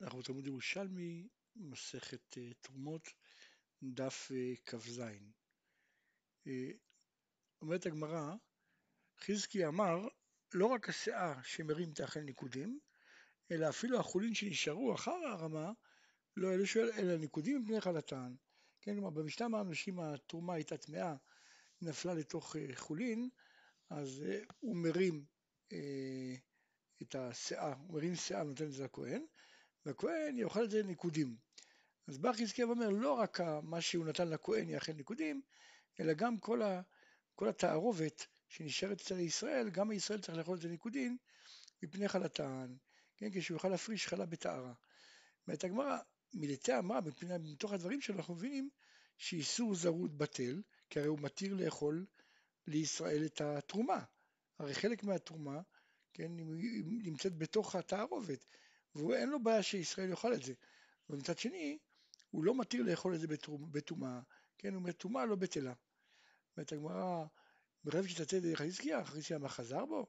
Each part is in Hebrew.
אנחנו בתלמוד ירושלמי, מסכת אה, תרומות, דף אה, כ"ז. אה, אומרת הגמרא, חזקי אמר, לא רק הסאה שמרים תאכל ניקודים, אלא אפילו החולין שנשארו אחר הרמה, לא אלו שואל, אלא ניקודים מפני חלתן. כן, כלומר, במשנה שאם התרומה הייתה טמאה, נפלה לתוך חולין, אז הוא מרים את הסאה, הוא מרים סאה ונותן את זה לכהן, והכהן יאכל את זה ניקודים. אז בא חזקיה ואומר, לא רק מה שהוא נתן לכהן יאכל ניקודים, אלא גם כל, ה, כל התערובת שנשארת אצל ישראל, גם ישראל צריך לאכול את זה ניקודים מפני חלתן, כן, כשהוא יוכל להפריש חלה בטהרה. אומרת הגמרא, מלטי אמרה, מתוך הדברים שלו אנחנו מבינים שאיסור זרות בטל, כי הרי הוא מתיר לאכול לישראל את התרומה. הרי חלק מהתרומה, כן, נמצאת בתוך התערובת, ואין לו בעיה שישראל יאכל את זה. ומצד שני, הוא לא מתיר לאכול את זה בטומאה, כן, הוא אומר טומאה לא בטלה. אומרת הגמרא, ברב שתצא דרך חזקיה, חזקיה מה חזר בו?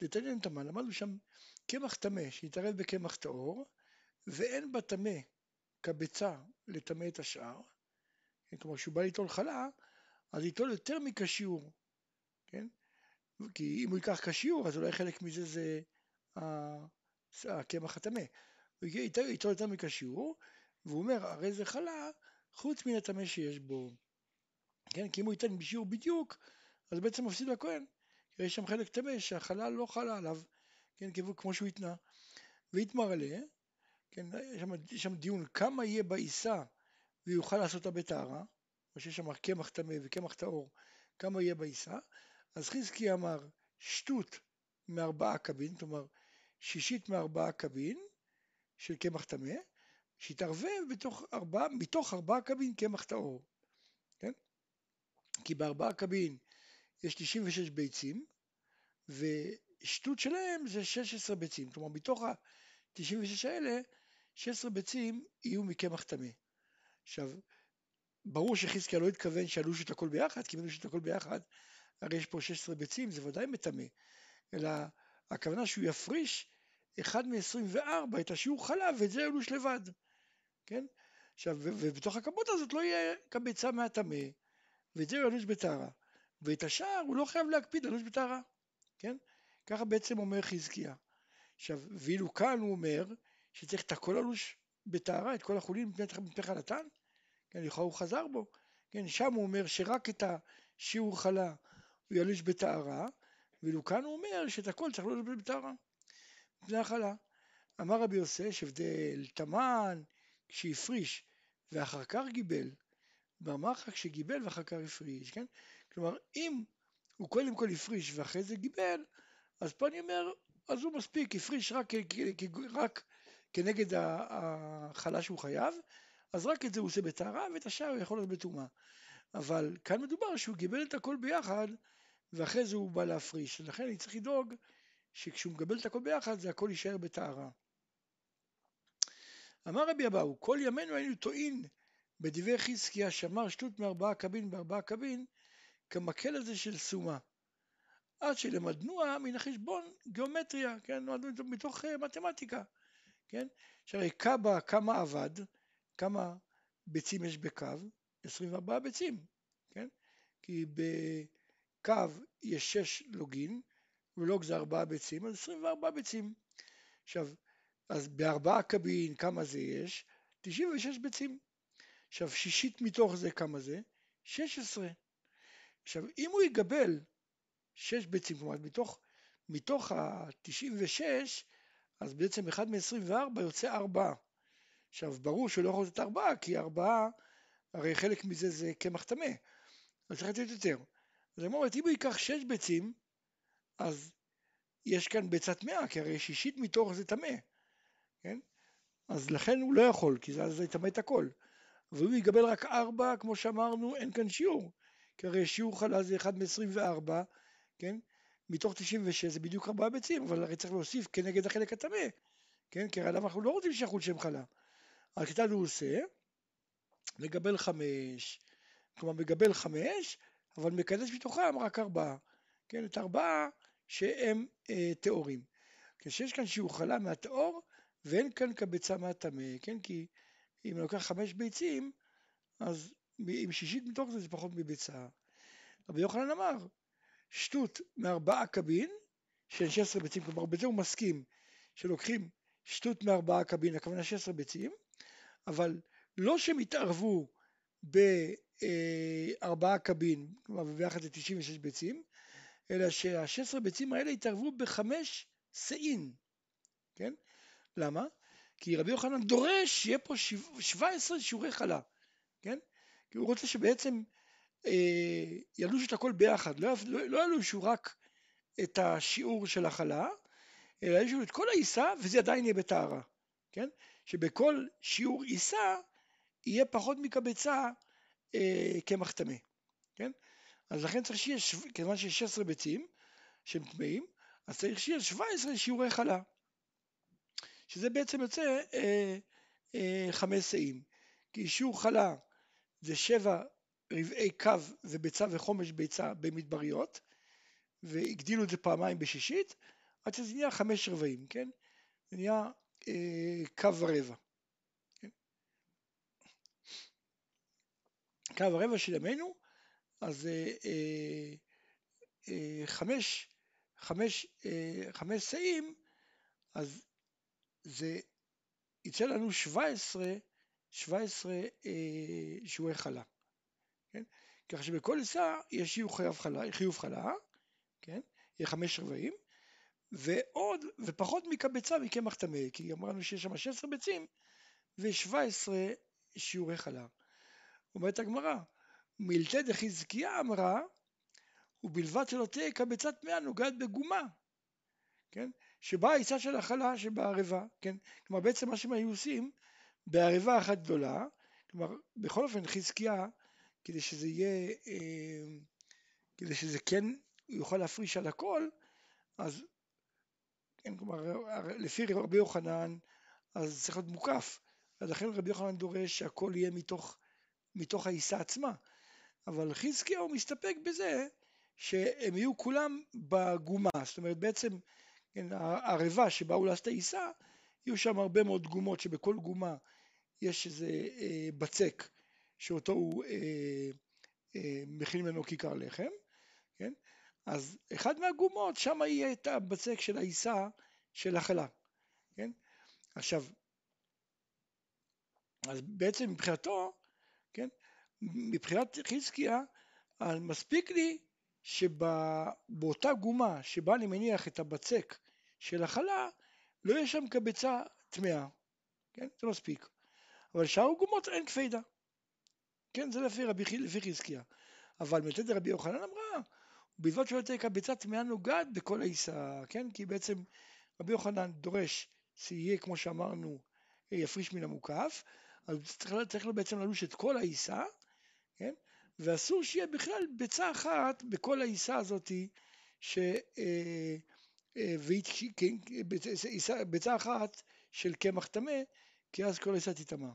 דתנין תמן, למדנו שם קמח טמא שהתערב בקמח טהור, ואין בה טמא כביצה לטמא את השאר, כן, כלומר כשהוא בא ליטול חלה, אז ליטול יותר מכשיור, כן? כי אם הוא ייקח כשיור, אז אולי חלק מזה זה הקמח הטמא. הוא איתו יותר מכשיור, והוא אומר, הרי זה חלה חוץ מן הטמא שיש בו. כן, כי אם הוא ייתן בשיעור בדיוק, אז בעצם מפסיד לכהן. יש שם חלק טמא שהחלה לא חלה עליו, כן, כמו שהוא התנה. והתמרלה, כן, יש שם, יש שם דיון כמה יהיה בעיסה ויוכל לעשות אותה בטהרה, או שיש שם קמח טמא וקמח טהור, כמה יהיה בעיסה. אז חזקי אמר שטות מארבעה קבין, כלומר שישית מארבעה קבין של קמח טמא, שיתערבב בתוך ארבעה, מתוך ארבעה קבין קמח טהור, כן? כי בארבעה קבין יש 96 ביצים, ושטות שלהם זה 16 ביצים, כלומר מתוך ה-96 האלה, 16 ביצים יהיו מקמח טמא. עכשיו, ברור שחזקיה לא התכוון שעלוש את הכל ביחד, כי אם עלוש את הכל ביחד, הרי יש פה 16 ביצים, זה ודאי מטמא, אלא הכוונה שהוא יפריש אחד מ-24 את השיעור חלב ואת זה ילוש לבד, כן? עכשיו, ובתוך הכמות הזאת לא יהיה כביצה מהטמא, ואת זה הוא ילוש בטהרה, ואת השאר הוא לא חייב להקפיד ילוש בטהרה, כן? ככה בעצם אומר חזקיה. עכשיו, ואילו כאן הוא אומר שצריך את הכל ילוש בטהרה, את כל החולין מפני חלתן, כן, לכאורה הוא חזר בו, כן, שם הוא אומר שרק את השיעור חלה הוא ילוש בטהרה, ואילו כאן הוא אומר שאת הכל צריך ללבש בטהרה. מפני החלה. אמר רבי יוסי, יש הבדל תמן כשהפריש ואחר כך גיבל, ואמר לך כשגיבל ואחר כך הפריש, כן? כלומר, אם הוא קודם כל הפריש ואחרי זה גיבל, אז פה אני אומר, אז הוא מספיק, הפריש רק, רק כנגד החלה שהוא חייב, אז רק את זה הוא עושה בטהרה ואת השאר הוא יכול להיות בטומאה. אבל כאן מדובר שהוא גיבל את הכל ביחד ואחרי זה הוא בא להפריש, לכן אני צריך לדאוג שכשהוא מקבל את הכל ביחד זה הכל יישאר בטהרה. אמר רבי אבאו, כל ימינו היינו טועים בדברי חזקיה שמר שטות מארבעה קבין בארבעה קבין כמקל הזה של סומה. עד שלמדנוה מן החשבון גיאומטריה, כן, למדנו מתוך uh, מתמטיקה, כן, שהרי כמה, כמה עבד, כמה ביצים יש בקו? 24 ביצים, כן, כי בקו יש 6 לוגין, ולוג זה ארבעה ביצים, אז 24 ביצים. עכשיו, אז בארבעה קבין כמה זה יש? 96 ביצים. עכשיו, שישית מתוך זה כמה זה? 16. עכשיו, אם הוא יגבל 6 ביצים, כלומר, מתוך, מתוך ה-96, אז בעצם 1 מ-24 יוצא 4. עכשיו, ברור שהוא לא יכול לתת 4, כי 4, הרי חלק מזה זה קמח טמא, אז צריך לתת יותר. אז אני אומר, אם הוא ייקח 6 ביצים, אז יש כאן ביצה טמאה, כי הרי שישית מתוך זה טמא, כן? אז לכן הוא לא יכול, כי זה יטמא את הכל. והוא יקבל רק ארבע, כמו שאמרנו, אין כאן שיעור. כי הרי שיעור חלה זה 1 מ-24, כן? מתוך 96 זה בדיוק ארבעה ביצים, אבל הרי צריך להוסיף כנגד החלק הטמא, כן? כי הרי אנחנו לא רוצים שיחול שם חלה. אז כיצד הוא עושה? מגבל חמש, כלומר מגבל חמש, אבל מקדש מתוכם רק ארבעה. כן, את ארבעה שהם אה, טהורים. כשיש כאן שיעור חלה מהטהור, ואין כאן כביצה מהטמא, כן? כי אם אני לוקח חמש ביצים, אז אם שישית מתוך זה זה פחות מביצה. רבי יוחנן אמר, שטות מארבעה קבין, של 16 ביצים, כלומר בזה הוא מסכים שלוקחים שטות מארבעה קבין, הכוונה 16 ביצים, אבל לא שהם יתערבו בארבעה קבין, כלומר ביחד זה 96 ביצים, אלא שה-16 ביצים האלה יתערבו בחמש שאין, כן? למה? כי רבי יוחנן דורש שיהיה פה 17 שיעורי חלה, כן? כי הוא רוצה שבעצם אה, ילוש את הכל ביחד, לא, לא, לא ילושו רק את השיעור של החלה, אלא ילושו את כל העיסה וזה עדיין יהיה בטהרה, כן? שבכל שיעור עיסה יהיה פחות מקבצה אה, קמח טמא, כן? אז לכן צריך שיהיה, כיוון שיש 16 ביצים שהם טמאים, אז צריך שיהיה 17 שיעורי חלה, שזה בעצם יוצא אה, אה, חמש שאים, כי שיעור חלה זה שבע רבעי קו וביצה וחומש ביצה במדבריות, והגדילו את זה פעמיים בשישית, עד שזה נהיה חמש רבעים, כן? זה נהיה אה, קו ורבע. קו ורבע של ימינו, אז אה, אה, אה, חמש, חמש, אה, חמש שאים, אז זה יצא לנו 17, 17 אה, שיעורי חלה. כן? ככה שבכל עיסה יש חיוב חלה, חיוב חלה, כן? יהיה חמש רבעים, ועוד, ופחות מקבצה מקמח טמא, כי אמרנו שיש שם 16 ביצים ו-17 שיעורי חלה. אומרת הגמרא, מילתא דחזקיה אמרה, ובלבד שלא תהיה קבצה טמאה נוגעת בגומה, כן? שבה העיסה של החלה שבערבה, כן? כלומר בעצם מה שהם היו עושים בערבה אחת גדולה, כלומר בכל אופן חזקיה כדי שזה יהיה, אה, כדי שזה כן יוכל להפריש על הכל, אז כן, כלומר, לפי רבי יוחנן, אז צריך להיות מוקף, אז לכן רבי יוחנן דורש שהכל יהיה מתוך, מתוך העיסה עצמה, אבל חזקיהו מסתפק בזה שהם יהיו כולם בגומה, זאת אומרת בעצם כן, הערבה שבה הוא לעשות העיסה, יהיו שם הרבה מאוד גומות שבכל גומה יש איזה אה, בצק שאותו הוא אה, אה, מכין ממנו כיכר לחם, כן? אז אחד מהגומות, שם יהיה את הבצק של העיסה של החלה, כן? עכשיו, אז בעצם מבחינתו? מבחינת חזקיה, מספיק לי שבאותה גומה שבה אני מניח את הבצק של החלה, לא יהיה שם קבצה טמאה, כן? זה מספיק. אבל שאר הגומות אין קפידה. כן, זה לפי רבי לפי חזקיה. אבל מתת רבי יוחנן אמרה, ובלבד שלא תהיה קבצה טמאה נוגעת בכל העיסה, כן? כי בעצם רבי יוחנן דורש שיהיה, כמו שאמרנו, יפריש מן המוקף, אז צריך, צריך לו בעצם ללוש את כל העיסה, כן? ואסור שיהיה בכלל ביצה אחת בכל העיסה הזאתי, ש... אה, אה, כן, ביצה אחת של קמח טמא, כי אז כל העיסה תטמא.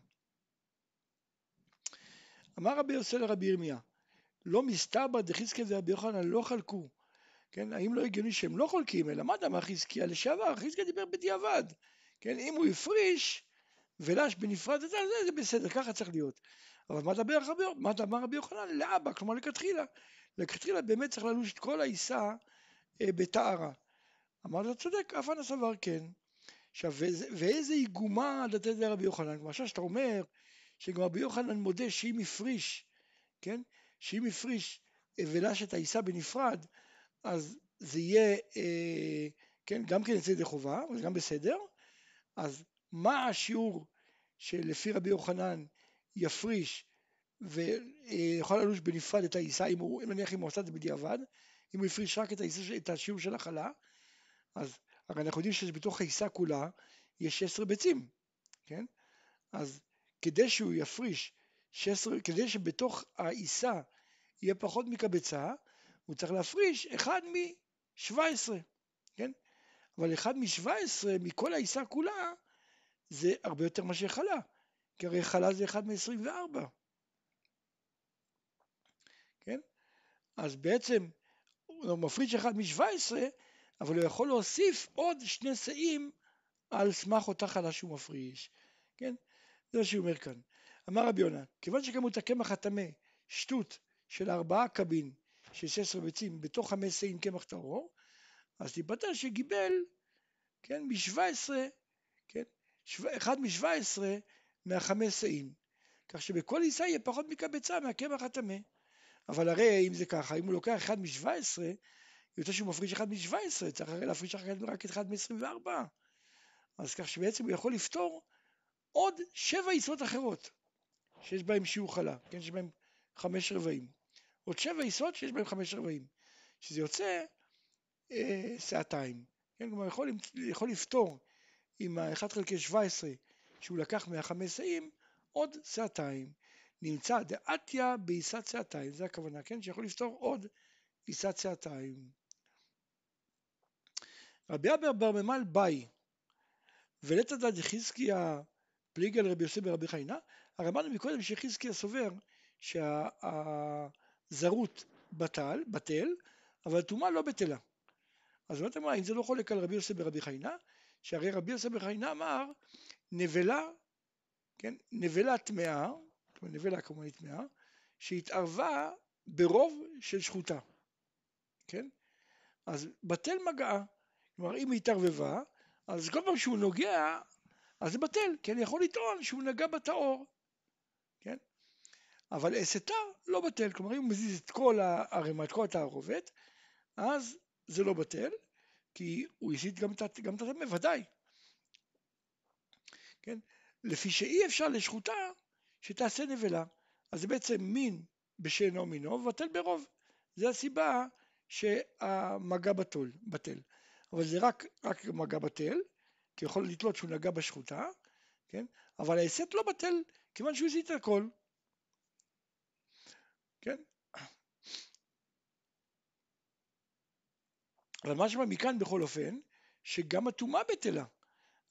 אמר רבי יוסי לרבי ירמיה, לא מסתבר דחזקיה ורבי יוחנן לא חלקו, כן, האם לא הגיוני שהם לא חולקים, אלא מה דאמר חזקיה לשעבר, חזקיה דיבר בדיעבד, כן, אם הוא הפריש ולש בנפרד, זה, זה, זה בסדר, ככה צריך להיות. אבל מה דבר רבי, מה אמר רבי יוחנן? לאבא, כלומר לכתחילה. לכתחילה באמת צריך ללוש את כל העיסה אה, בטהרה. אמר לו, צודק, אף אחד סבר כן. עכשיו, ואיזה איגומה לתת לרבי יוחנן? כלומר, שאתה אומר שגם רבי יוחנן מודה שאם הפריש, כן? שאם הפריש אה, ולש את העיסה בנפרד, אז זה יהיה, אה, כן, גם כן יצא ידי חובה, אבל זה גם בסדר. אז מה השיעור שלפי רבי יוחנן יפריש ויוכל ללוש בנפרד את העיסה, אם הוא, נניח אם הוא עשה את זה בדיעבד, אם הוא הפריש רק את, העיסה, את השיעור של החלה, אז הרי אנחנו יודעים שבתוך העיסה כולה יש 16 ביצים, כן? אז כדי שהוא יפריש 16, כדי שבתוך העיסה יהיה פחות מקבצה, הוא צריך להפריש אחד מ-17, כן? אבל אחד מ-17 מכל העיסה כולה זה הרבה יותר מאשר חלה, כי הרי חלה זה אחד מ-24, כן? אז בעצם הוא מפריש אחד מ-17, אבל הוא יכול להוסיף עוד שני שאים על סמך אותה חלה שהוא מפריש, כן? זה מה שהוא אומר כאן. אמר רבי יונה, כיוון שכמות הקמח הטמא, שטות של ארבעה קבין של 16 ביצים בתוך חמש שאים קמח טהור, אז תיפטר שגיבל, כן, מ-17, כן, אחד מ-17 מהחמש שאים, כך שבכל עיסה יהיה פחות מקבצה מהקמח הטמא. אבל הרי אם זה ככה, אם הוא לוקח אחד מ-17, יוצא שהוא מפריש אחד מ-17, צריך הרי להפריש רק אחד מ-24. אז כך שבעצם הוא יכול לפתור עוד שבע עיסות אחרות, שיש בהן שיעור חלה, כן, שיש בהן חמש רבעים. עוד שבע עיסות שיש בהן חמש רבעים, שזה יוצא אה, שעתיים. כן, כלומר יכול, יכול לפתור עם ה-1 חלקי 17 שהוא לקח מהחמש שאים עוד שעתיים. נמצא דעתיה בעיסת שעתיים, זה הכוונה, כן? שיכול לפתור עוד עיסת שעתיים. רבי אבר בר ממל באי ולתא דד חזקיה פליגל רבי יוסי ברבי חיינה, הרי אמרנו מקודם שחזקיה סובר שהזרות בטל, בטל, אבל הטומאה לא בטלה. אז אומרת אמרה, אם זה לא חולק על רבי יוסי ברבי חיינה, שהרי רבי יוסי ברבי חיינה אמר, נבלה, כן, נבלה טמאה, נבלה כמובן טמאה, שהתערבה ברוב של שחוטה, כן? אז בטל מגעה, כלומר אם היא התערבבה, אז כל פעם שהוא נוגע, אז זה בטל, כי אני יכול לטעון שהוא נגע בטהור, כן? אבל אסתר לא בטל, כלומר אם הוא מזיז את כל הערימה, את כל התערובת, אז זה לא בטל, כי הוא הסיט גם את הטמא, ודאי. כן? לפי שאי אפשר לשחוטה שתעשה נבלה. אז זה בעצם מין בשאינו מינו ובטל ברוב. זה הסיבה שהמגע בטול, בטל. אבל זה רק, רק מגע בטל, כי יכול לתלות שהוא נגע בשחוטה, כן? אבל ההסת לא בטל, כיוון שהוא הסיט הכל. כן? אבל משמע מכאן בכל אופן, שגם הטומאה בטלה.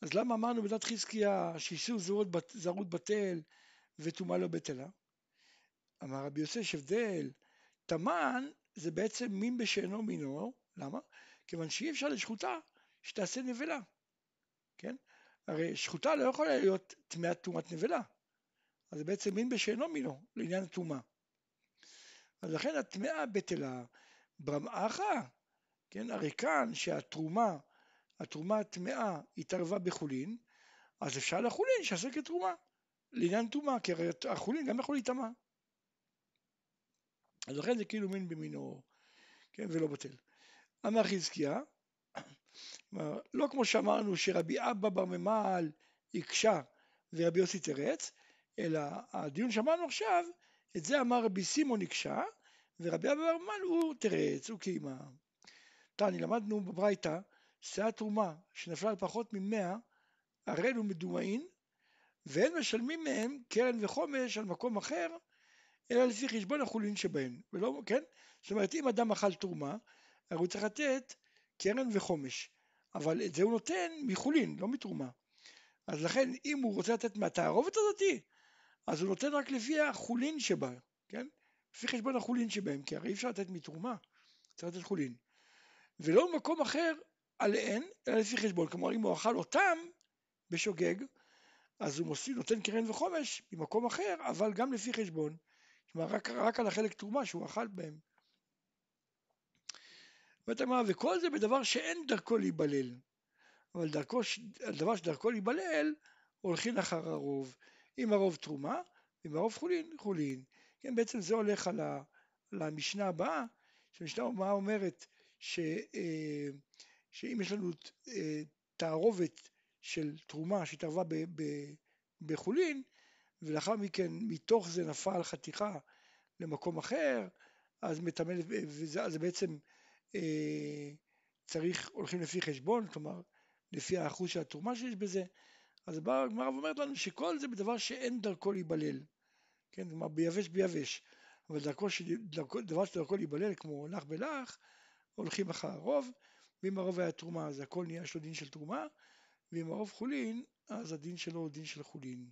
אז למה אמרנו בדת חזקיה שאיסור זרות, זרות בטל וטומאה לא בטלה? אמר רבי יוסף יש הבדל, תמן זה בעצם מין בשאינו מינו, למה? כיוון שאי אפשר לשחוטה שתעשה נבלה, כן? הרי שחוטה לא יכולה להיות טמאת טומאת נבלה, אז זה בעצם מין בשאינו מינו לעניין הטומאה. אז לכן הטמאה בטלה ברמאחה, כן? הרי כאן שהתרומה, התרומה הטמאה התערבה בחולין, אז אפשר לחולין שיעשה כתרומה, לעניין טומאה, כי הרי החולין גם יכול להיטמע. אז לכן זה כאילו מין במינו, כן, ולא בטל. אמר חזקיה, לא כמו שאמרנו שרבי אבא בר ממל הקשה ורבי יוסי תרץ, אלא הדיון שאמרנו עכשיו, את זה אמר רבי סימון הקשה, ורבי אבא בר ממל הוא תרץ, הוא קיימה. תני, למדנו בברייתא, שאת תרומה שנפלה על פחות ממאה, ערל ומדומאין, ואין משלמים מהם קרן וחומש על מקום אחר, אלא לפי חשבון החולין שבהן, ולא, כן? זאת אומרת, אם אדם אכל תרומה, הרי הוא צריך לתת קרן וחומש, אבל את זה הוא נותן מחולין, לא מתרומה. אז לכן, אם הוא רוצה לתת מהתערובת הזאתי, אז הוא נותן רק לפי החולין שבה, כן? לפי חשבון החולין שבהם, כי הרי אי אפשר לתת מתרומה, צריך לתת חולין. ולא במקום אחר עליהן, אלא לפי חשבון. כלומר, אם הוא אכל אותם בשוגג, אז הוא מוסיף, נותן קרן וחומש ממקום אחר, אבל גם לפי חשבון. כלומר, רק, רק על החלק תרומה שהוא אכל בהם. ואתה אומר, וכל זה בדבר שאין דרכו להיבלל. אבל דרכו, הדבר שדרכו להיבלל, הולכים אחר הרוב. אם הרוב תרומה, אם הרוב חולין, חולין. כן, בעצם זה הולך על המשנה הבאה, שהמשנה הבאה אומרת ש, אה, שאם יש לנו אה, תערובת של תרומה שהתערבה בחולין, ולאחר מכן מתוך זה נפל חתיכה למקום אחר, אז מטמא, וזה בעצם אה, צריך, הולכים לפי חשבון, כלומר לפי האחוז של התרומה שיש בזה, אז באה הגמרא ואומרת לנו שכל זה בדבר שאין דרכו להיבלל, כן, כלומר ביבש ביבש, אבל דרכו, דרכו, דבר שדרכו להיבלל כמו לך בלך, הולכים אחר הרוב, ואם הרוב היה תרומה אז הכל נהיה שלו דין של תרומה, ואם הרוב חולין אז הדין שלו הוא דין של חולין.